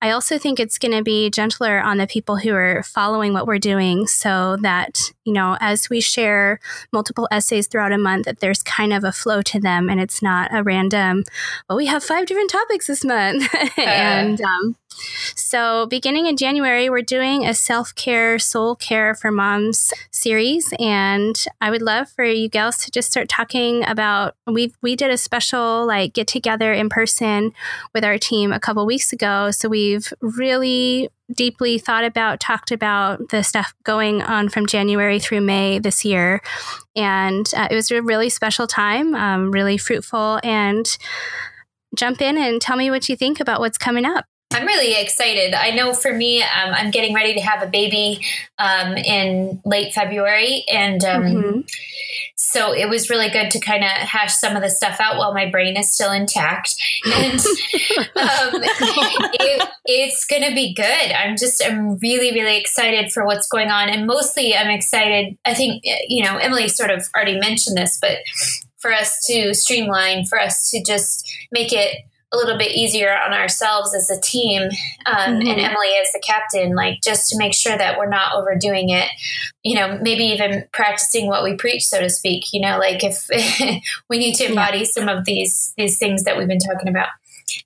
I also think it's going to be gentler on the people who are following what we're doing so that, you know, as we share multiple essays throughout a month, that there's kind of a flow to them and it's not a random, well, we have five different topics this month. and um, so, beginning in January, we're doing a self care, soul care for moms series, and I would love for you gals to just start talking about. We we did a special like get together in person with our team a couple weeks ago, so we've really deeply thought about, talked about the stuff going on from January through May this year, and uh, it was a really special time, um, really fruitful, and jump in and tell me what you think about what's coming up. I'm really excited. I know for me, um, I'm getting ready to have a baby um, in late February. And um, mm-hmm. so it was really good to kind of hash some of the stuff out while my brain is still intact. And um, it, it's going to be good. I'm just, I'm really, really excited for what's going on. And mostly I'm excited. I think, you know, Emily sort of already mentioned this, but for us to streamline, for us to just make it a little bit easier on ourselves as a team um, mm-hmm. and emily as the captain like just to make sure that we're not overdoing it. You know maybe even practicing what we preach so to speak you know like if we need to embody yeah. some of these these things that we've been talking about.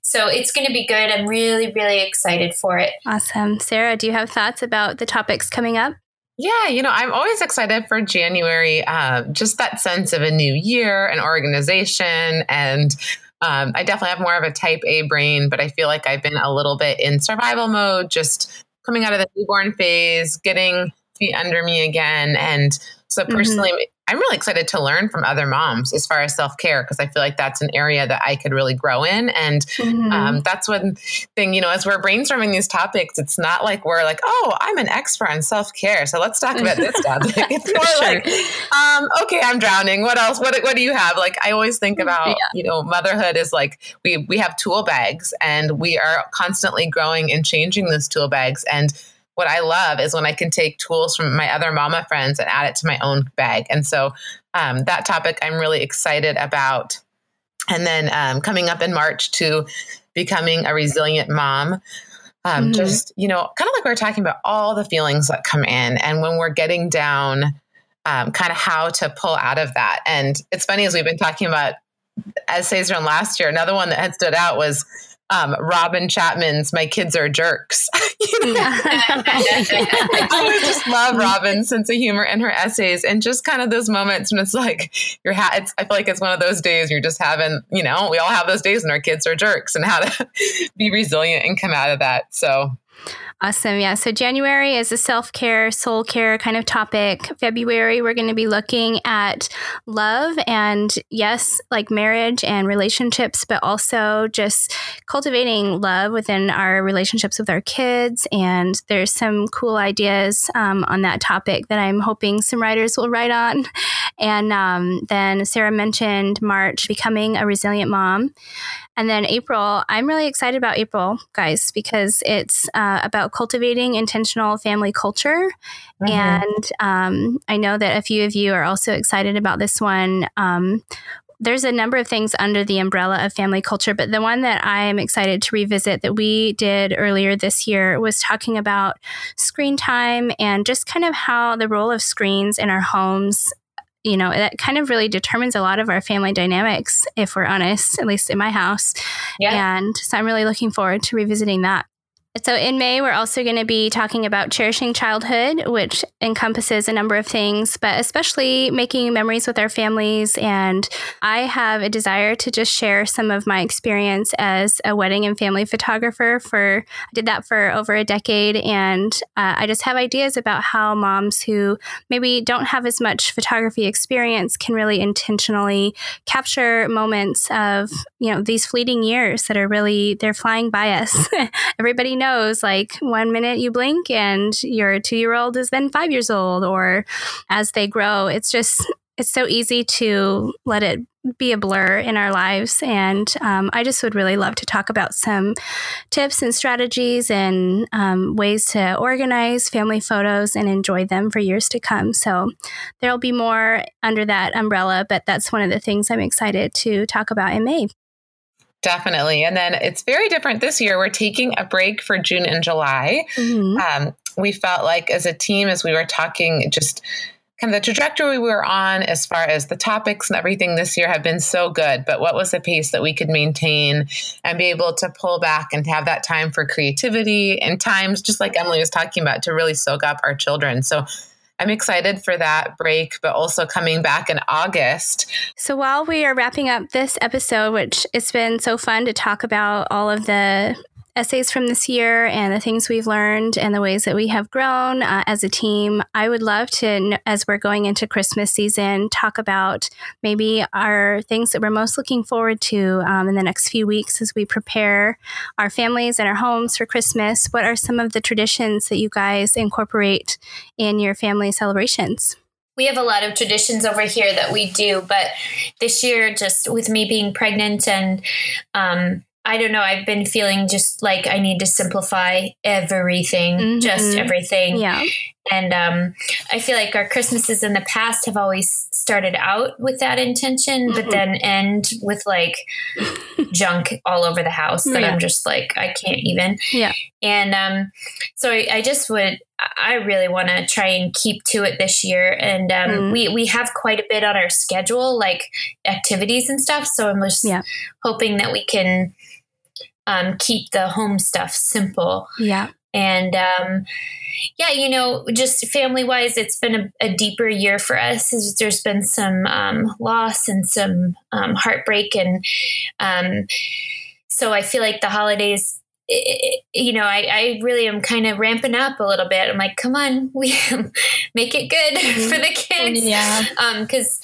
So it's going to be good. I'm really really excited for it. Awesome. Sarah do you have thoughts about the topics coming up yeah, you know, I'm always excited for January. Uh, just that sense of a new year, an organization, and um, I definitely have more of a type A brain, but I feel like I've been a little bit in survival mode, just coming out of the newborn phase, getting feet under me again. And so, mm-hmm. personally, mm-hmm. I'm really excited to learn from other moms as far as self care because I feel like that's an area that I could really grow in. And mm-hmm. um, that's one thing, you know, as we're brainstorming these topics, it's not like we're like, oh, I'm an expert on self care. So let's talk about this topic. It's more sure. like, um, okay, I'm drowning. What else? What, what do you have? Like, I always think about, yeah. you know, motherhood is like we, we have tool bags and we are constantly growing and changing those tool bags. And what I love is when I can take tools from my other mama friends and add it to my own bag. And so um, that topic I'm really excited about. And then um, coming up in March to becoming a resilient mom. Um, mm-hmm. Just, you know, kind of like we are talking about all the feelings that come in. And when we're getting down, um, kind of how to pull out of that. And it's funny as we've been talking about essays from last year, another one that had stood out was um, Robin Chapman's "My Kids Are Jerks." I just love Robin's sense of humor and her essays, and just kind of those moments when it's like you're. It's, I feel like it's one of those days you're just having. You know, we all have those days when our kids are jerks, and how to be resilient and come out of that. So Awesome. Yeah. So January is a self care, soul care kind of topic. February, we're going to be looking at love and, yes, like marriage and relationships, but also just cultivating love within our relationships with our kids. And there's some cool ideas um, on that topic that I'm hoping some writers will write on. And um, then Sarah mentioned March, becoming a resilient mom. And then April, I'm really excited about April, guys, because it's uh, about cultivating intentional family culture. Mm-hmm. And um, I know that a few of you are also excited about this one. Um, there's a number of things under the umbrella of family culture, but the one that I am excited to revisit that we did earlier this year was talking about screen time and just kind of how the role of screens in our homes you know, that kind of really determines a lot of our family dynamics, if we're honest, at least in my house. Yeah. And so I'm really looking forward to revisiting that. So, in May, we're also going to be talking about cherishing childhood, which encompasses a number of things, but especially making memories with our families. And I have a desire to just share some of my experience as a wedding and family photographer. For I did that for over a decade, and uh, I just have ideas about how moms who maybe don't have as much photography experience can really intentionally capture moments of you know these fleeting years that are really they're flying by us. Everybody knows knows like one minute you blink and your two year old is then five years old, or as they grow, it's just, it's so easy to let it be a blur in our lives. And um, I just would really love to talk about some tips and strategies and um, ways to organize family photos and enjoy them for years to come. So there'll be more under that umbrella, but that's one of the things I'm excited to talk about in May. Definitely. And then it's very different this year. We're taking a break for June and July. Mm-hmm. Um, we felt like as a team, as we were talking, just kind of the trajectory we were on as far as the topics and everything this year have been so good. But what was the pace that we could maintain and be able to pull back and have that time for creativity and times, just like Emily was talking about, to really soak up our children? So I'm excited for that break, but also coming back in August. So while we are wrapping up this episode, which it's been so fun to talk about all of the essays from this year and the things we've learned and the ways that we have grown uh, as a team. I would love to, as we're going into Christmas season, talk about maybe our things that we're most looking forward to um, in the next few weeks as we prepare our families and our homes for Christmas. What are some of the traditions that you guys incorporate in your family celebrations? we have a lot of traditions over here that we do but this year just with me being pregnant and um, I don't know. I've been feeling just like I need to simplify everything, mm-hmm. just everything. Yeah. And um, I feel like our Christmases in the past have always started out with that intention, mm-hmm. but then end with like junk all over the house that yeah. I'm just like, I can't even. Yeah. And um, so I, I, just would, I really want to try and keep to it this year. And um, mm-hmm. we, we have quite a bit on our schedule, like activities and stuff. So I'm just yeah. hoping that we can um, keep the home stuff simple. Yeah. And um, yeah, you know, just family wise, it's been a, a, deeper year for us. There's been some um, loss and some um, heartbreak. And um, so I feel like the holidays you know, I, I really am kind of ramping up a little bit. I'm like, come on, we make it good mm-hmm. for the kids. Yeah. Um, cause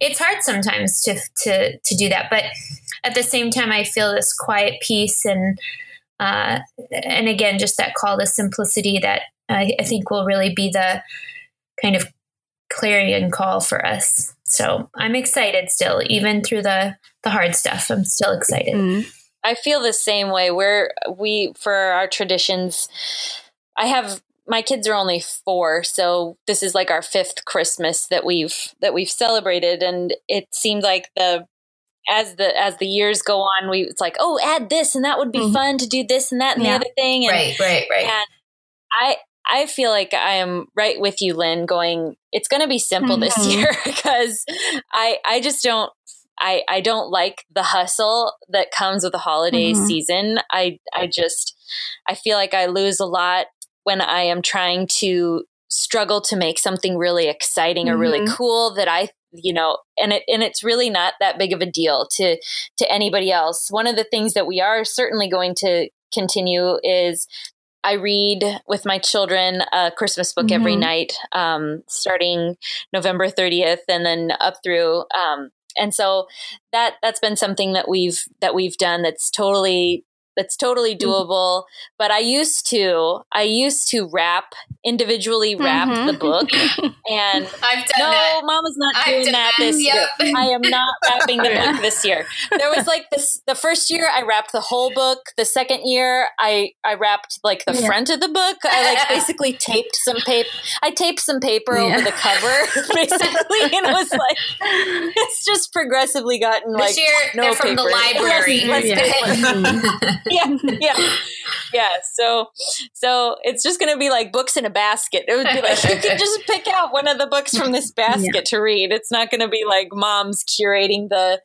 it's hard sometimes to, to, to do that. But at the same time, I feel this quiet peace and, uh, and again, just that call to simplicity that I, I think will really be the kind of clarion call for us. So I'm excited still, even through the, the hard stuff. I'm still excited. Mm. I feel the same way. Where we for our traditions, I have my kids are only four, so this is like our fifth Christmas that we've that we've celebrated, and it seemed like the as the as the years go on, we it's like oh add this and that would be mm-hmm. fun to do this and that and yeah. the other thing, and, right, right, right. And I I feel like I am right with you, Lynne. Going, it's going to be simple mm-hmm. this year because I I just don't I, I don't like the hustle that comes with the holiday mm-hmm. season. I I just I feel like I lose a lot when I am trying to struggle to make something really exciting mm-hmm. or really mm-hmm. cool that I you know and it and it's really not that big of a deal to to anybody else. One of the things that we are certainly going to continue is I read with my children a Christmas book mm-hmm. every night, um, starting November 30th and then up through um, and so that that's been something that we've that we've done that's totally that's totally mm-hmm. doable. Mm-hmm. But I used to, I used to wrap individually wrap mm-hmm. the book, and I've done no, that. Mama's not I've doing that this yep. year. I am not wrapping the book this year. There was like this. The first year I wrapped the whole book. The second year I I wrapped like the yeah. front of the book. I like basically taped some paper. I taped some paper yeah. over the cover, basically, and it was like it's just progressively gotten like this year no from paper. the library. Let's, let's yeah, yeah, yeah. Yeah. So, so it's just going to be like books in a basket. It would be like you can just pick out one of the books from this basket yeah. to read. It's not going to be like mom's curating the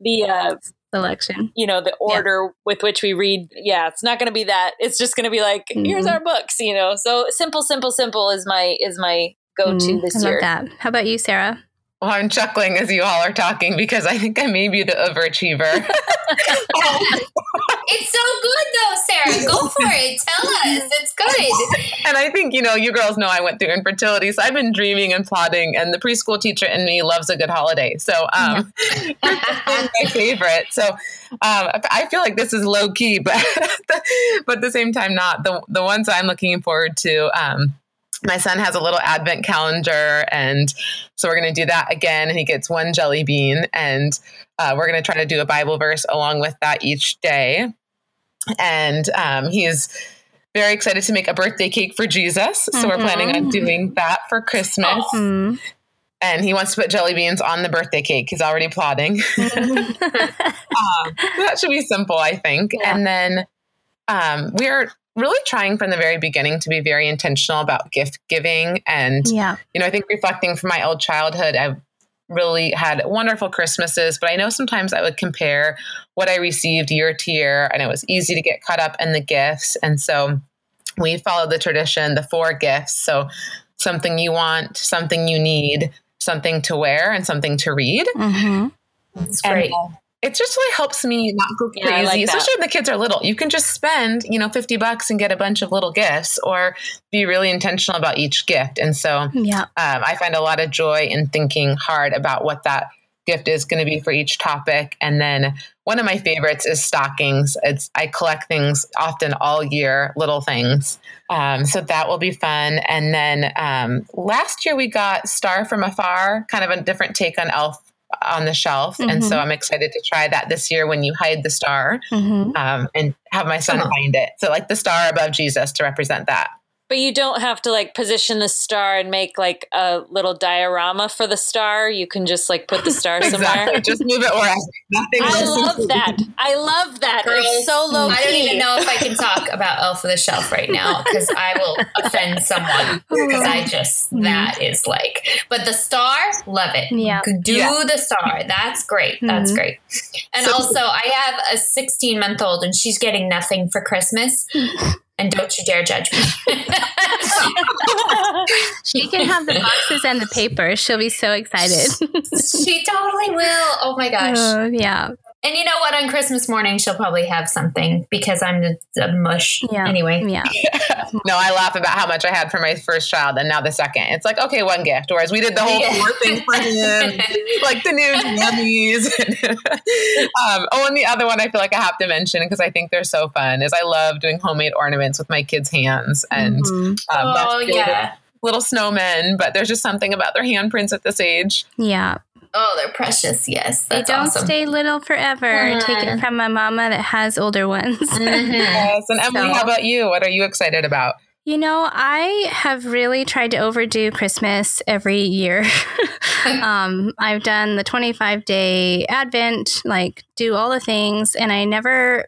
the uh, selection. You know, the order yeah. with which we read. Yeah, it's not going to be that. It's just going to be like mm-hmm. here's our books. You know, so simple, simple, simple is my is my go to mm, this I year. That. How about you, Sarah? Well, I'm chuckling as you all are talking because I think I may be the overachiever. it's so good though, Sarah. Go for it. Tell us. It's good. And I think, you know, you girls know I went through infertility. So I've been dreaming and plotting, and the preschool teacher in me loves a good holiday. So um, my favorite. So um, I feel like this is low key, but, but at the same time, not. The, the ones I'm looking forward to. Um, my son has a little advent calendar and so we're going to do that again and he gets one jelly bean and uh, we're going to try to do a bible verse along with that each day and um, he's very excited to make a birthday cake for jesus so mm-hmm. we're planning on mm-hmm. doing that for christmas mm-hmm. and he wants to put jelly beans on the birthday cake he's already plotting mm-hmm. um, that should be simple i think yeah. and then um, we're really trying from the very beginning to be very intentional about gift giving. And, yeah. you know, I think reflecting from my old childhood, I've really had wonderful Christmases, but I know sometimes I would compare what I received year to year, and it was easy to get caught up in the gifts. And so we follow the tradition, the four gifts. So something you want, something you need, something to wear, and something to read. Mm-hmm. That's great. And, it just really helps me not go crazy, yeah, like especially when the kids are little. You can just spend, you know, 50 bucks and get a bunch of little gifts or be really intentional about each gift. And so yeah. Um, I find a lot of joy in thinking hard about what that gift is going to be for each topic. And then one of my favorites is stockings. It's I collect things often all year, little things. Um, so that will be fun. And then um, last year we got Star from Afar, kind of a different take on Elf on the shelf. Mm-hmm. And so mm-hmm. I'm excited to try that this year when you hide the star mm-hmm. um, and have my son find it. So, like the star above Jesus to represent that. But you don't have to like position the star and make like a little diorama for the star. You can just like put the star exactly. somewhere. Just move it wherever. Nothing I love that. I love that. Girls, it's so low I don't even know if I can talk about Elf of the Shelf right now because I will offend someone because I just that is like. But the star, love it. Yeah, do yeah. the star. That's great. That's mm-hmm. great. And so, also, I have a 16 month old and she's getting nothing for Christmas. and don't you dare judge me. she can have the boxes and the paper. She'll be so excited. she totally will. Oh my gosh. Uh, yeah. And you know what? On Christmas morning, she'll probably have something because I'm the, the mush. Yeah. Anyway. Yeah. no, I laugh about how much I had for my first child and now the second. It's like, okay, one gift. Whereas we did the whole Yeah. four thing for him, like the new jammies. um, oh, and the other one I feel like I have to mention because I think they're so fun is I love doing homemade ornaments with my kids' hands and Mhm. um, oh, yeah. little snowmen. But there's just something about their handprints at this age. Yeah. Oh, they're precious. Yes. They don't awesome. stay little forever. Take Mhm. it from my mama that has older ones. Mhm. Yes. And Emily, So- how about you? What are you excited about? You know, I have really tried to overdo Christmas every year. um, I've done the 25 day Advent, like do all the things, and I never.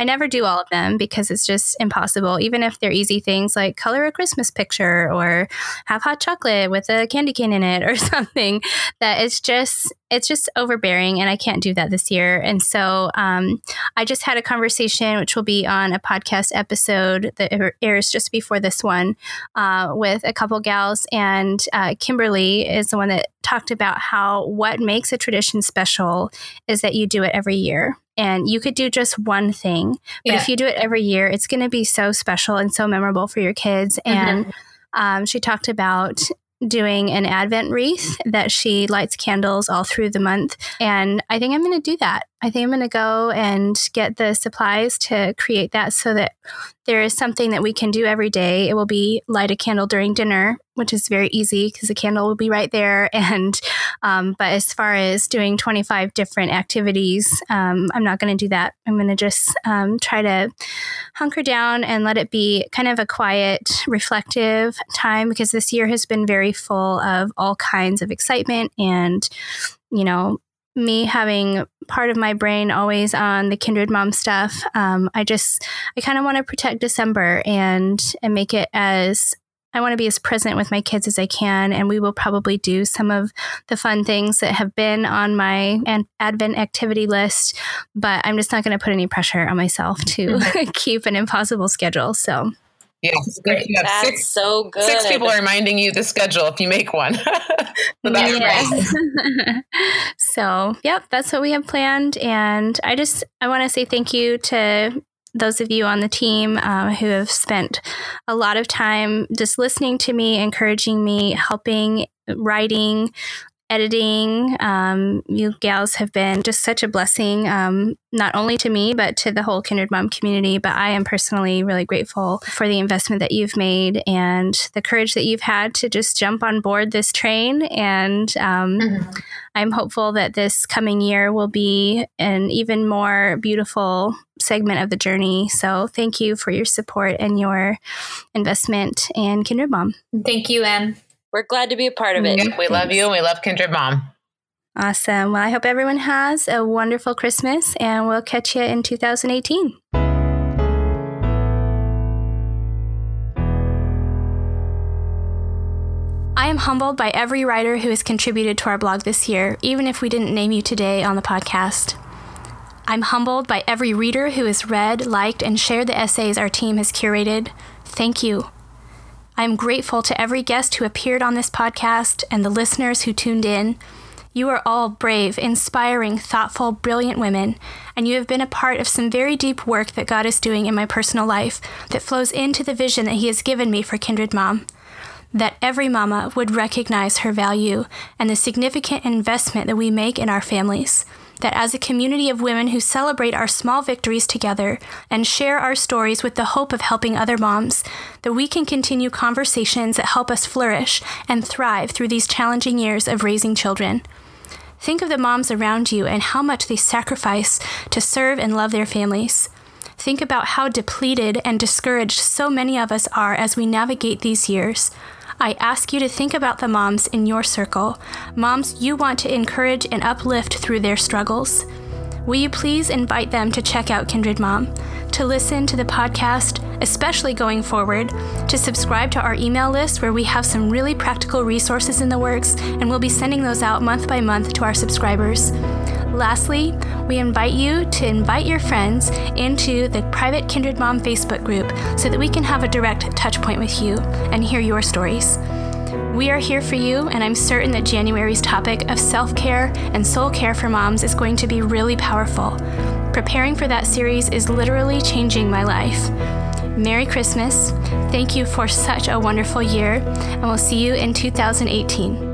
I never do all of them because it's just impossible. Even if they're easy things like color a Christmas picture or have hot chocolate with a candy cane in it or something, that it's just it's just overbearing, and I can't do that this year. And so um, I just had a conversation, which will be on a podcast episode that airs just before this one, uh, with a couple gals. And uh, Kimberly is the one that talked about how what makes a tradition special is that you do it every year. And you could do just one thing, but Yeah. if you do it every year, it's going to be so special and so memorable for your kids. And um, she talked about doing an Advent wreath that she lights candles all through the month. And I think I'm going to do that. I think I'm going to go and get the supplies to create that so that there is something that we can do every day. It will be light a candle during dinner, which is very easy because the candle will be right there. And, um, but as far as doing 25 different activities, um, I'm not going to do that. I'm going to just um, try to hunker down and let it be kind of a quiet, reflective time because this year has been very full of all kinds of excitement and, you know, me having part of my brain always on the kindred mom stuff um, i just i kind of want to protect december and and make it as i want to be as present with my kids as i can and we will probably do some of the fun things that have been on my an- advent activity list but i'm just not going to put any pressure on myself to keep an impossible schedule so Yes, Great. you have That's six, so good. six people are reminding you the schedule if you make one. so Yes. so, yep, that's what we have planned. And I just, I want to say thank you to those of you on the team uh, who have spent a lot of time just listening to me, encouraging me, helping, writing, editing. Um, you gals have been just such a blessing, um, not only to me, but to the whole Kindred Mom community. But I am personally really grateful for the investment that you've made and the courage that you've had to just jump on board this train. And um, Mhm. I'm hopeful that this coming year will be an even more beautiful segment of the journey. So thank you for your support and your investment in Kindred Mom. Thank you, Em. We're glad to be a part of it. Yep, we love you and we love Kindred Mom. Awesome. Well, I hope everyone has a wonderful Christmas and we'll catch you in 2018. I am humbled by every writer who has contributed to our blog this year, even if we didn't name you today on the podcast. I'm humbled by every reader who has read, liked, and shared the essays our team has curated. Thank you. I am grateful to every guest who appeared on this podcast and the listeners who tuned in. You are all brave, inspiring, thoughtful, brilliant women, and you have been a part of some very deep work that God is doing in my personal life that flows into the vision that He has given me for Kindred Mom. That every mama would recognize her value and the significant investment that we make in our families. That as a community of women who celebrate our small victories together and share our stories with the hope of helping other moms, that we can continue conversations that help us flourish and thrive through these challenging years of raising children. Think of the moms around you and how much they sacrifice to serve and love their families. Think about how depleted and discouraged so many of us are as we navigate these years. I ask you to think about the moms in your circle, moms you want to encourage and uplift through their struggles. Will you please invite them to check out Kindred Mom, to listen to the podcast, especially going forward, to subscribe to our email list where we have some really practical resources in the works, and we'll be sending those out month by month to our subscribers. Lastly, we invite you to invite your friends into the private Kindred Mom Facebook group so that we can have a direct touch point with you and hear your stories. We are here for you, and I'm certain that January's topic of self care and soul care for moms is going to be really powerful. Preparing for that series is literally changing my life. Merry Christmas. Thank you for such a wonderful year, and we'll see you in 2018.